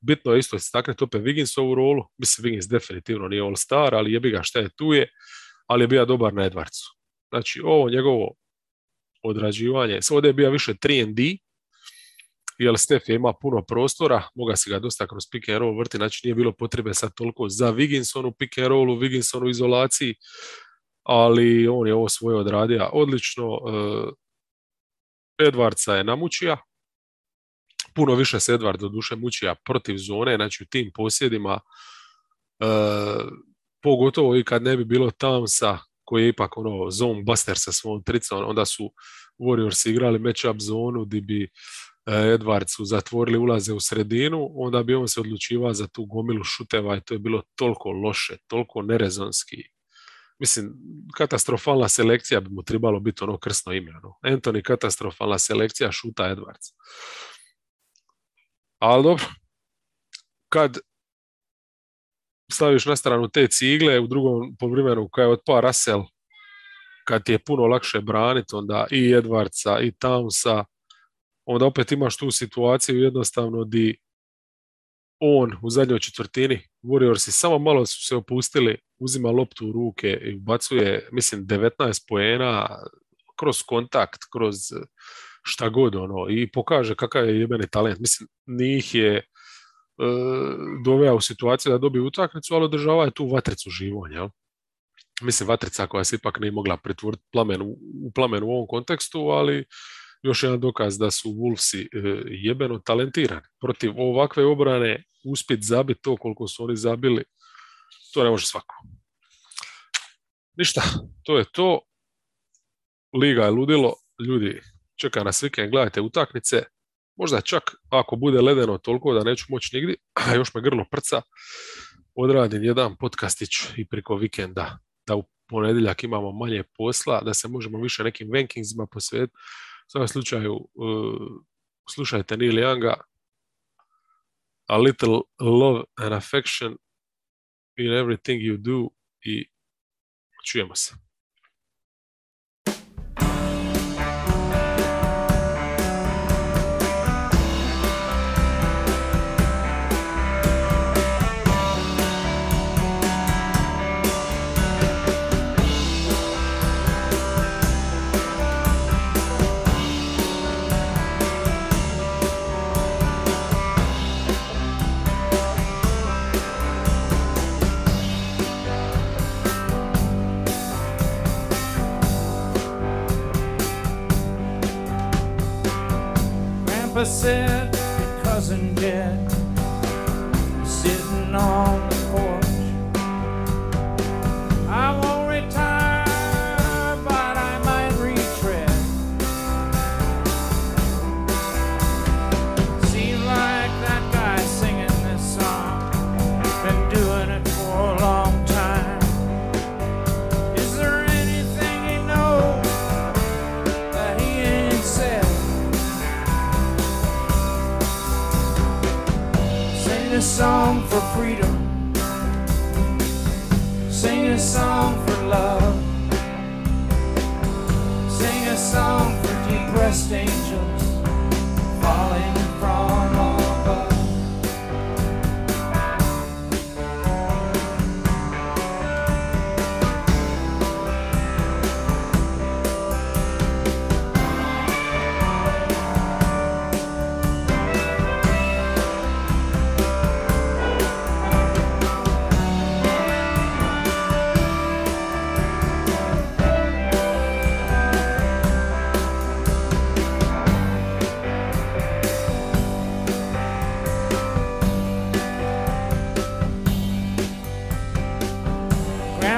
bitno je isto istaknuti opet Wigginsovu rolu. Mislim, Wiggins definitivno nije all-star, ali jebi ga šta je tu je, ali je bio dobar na Edwardsu. Znači, ovo njegovo odrađivanje, ovdje je bio više 3 jer Stef je ima puno prostora, moga se ga dosta kroz pick and roll vrti, znači nije bilo potrebe sad toliko za Wigginsonu pick and rollu, u izolaciji, ali on je ovo svoje odradio odlično. E, Edvardsa je namučija, puno više se Edvard do duše mučija protiv zone, znači u tim posjedima, e, pogotovo i kad ne bi bilo Townsa, koji je ipak ono zone buster sa svom tricom, onda su Warriors igrali match-up zonu gdje bi Edward su zatvorili ulaze u sredinu, onda bi on se odlučivao za tu gomilu šuteva i to je bilo toliko loše, toliko nerezonski. Mislim, katastrofalna selekcija bi mu trebalo biti ono krsno ime. Ono. Anthony katastrofalna selekcija šuta Edwards. Ali dobro, kad staviš na stranu te cigle u drugom povremenu kad je otpa Russell, kad ti je puno lakše braniti onda i Edwardsa i Townsa, onda opet imaš tu situaciju jednostavno di on u zadnjoj četvrtini, Warriorsi samo malo su se opustili, uzima loptu u ruke i ubacuje, mislim, 19 poena kroz kontakt, kroz šta god ono i pokaže kakav je jebeni talent. Mislim, njih je e, doveo u situaciju da dobije utakmicu, ali održava je tu vatricu živonja. Mislim, vatrica koja se ipak nije mogla pretvoriti plamen, u plamen u ovom kontekstu, ali još jedan dokaz da su Wolvesi e, jebeno talentirani. Protiv ovakve obrane uspjeti zabiti to koliko su oni zabili, to ne može svako. Ništa, to je to. Liga je ludilo, ljudi čeka nas vikend, gledajte utakmice, možda čak ako bude ledeno toliko da neću moći nigdje, a još me grlo prca, odradim jedan podcastić i preko vikenda, da u ponedjeljak imamo manje posla, da se možemo više nekim rankingsima posvetiti. U svakom slučaju, uh, slušajte Neil Younga, A Little Love and Affection in Everything You Do i čujemo se.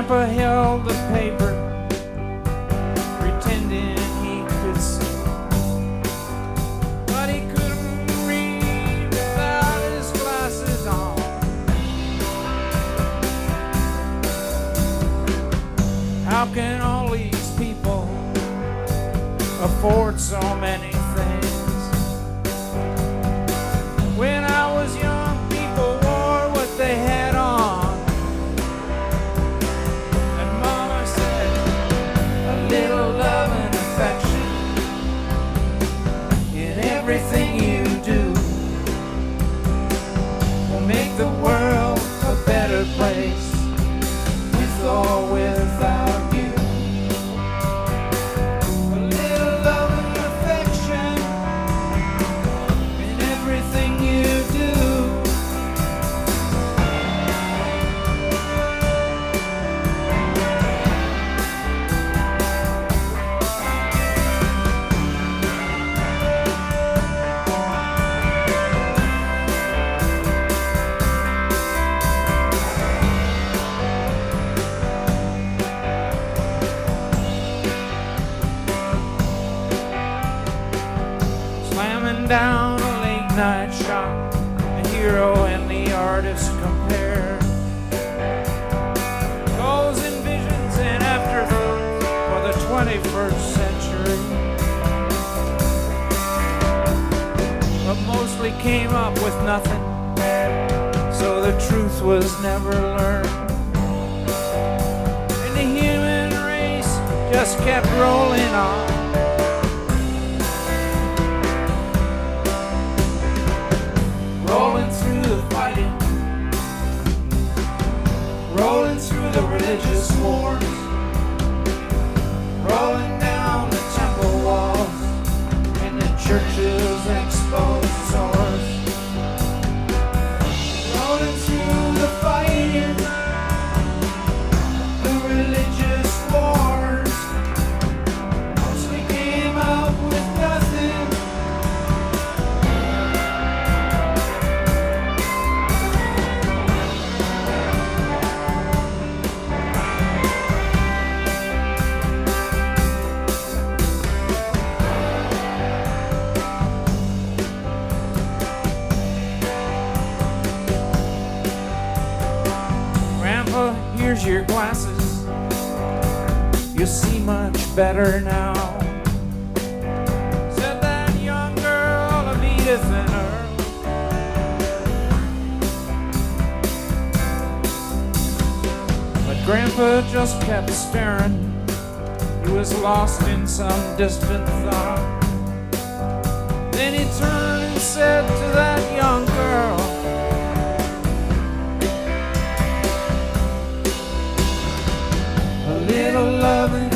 Grandpa held the paper, pretending he could see. But he couldn't read without his glasses on. How can all these people afford so many just kept rolling on. rolling through the fighting, rolling through the religious wars, rolling down the temple walls. And the churches exposed Here's your glasses. You see much better now. Said that young girl of Edith and Earl. But Grandpa just kept staring. He was lost in some distant thought. Then he turned and said to that young girl. Little love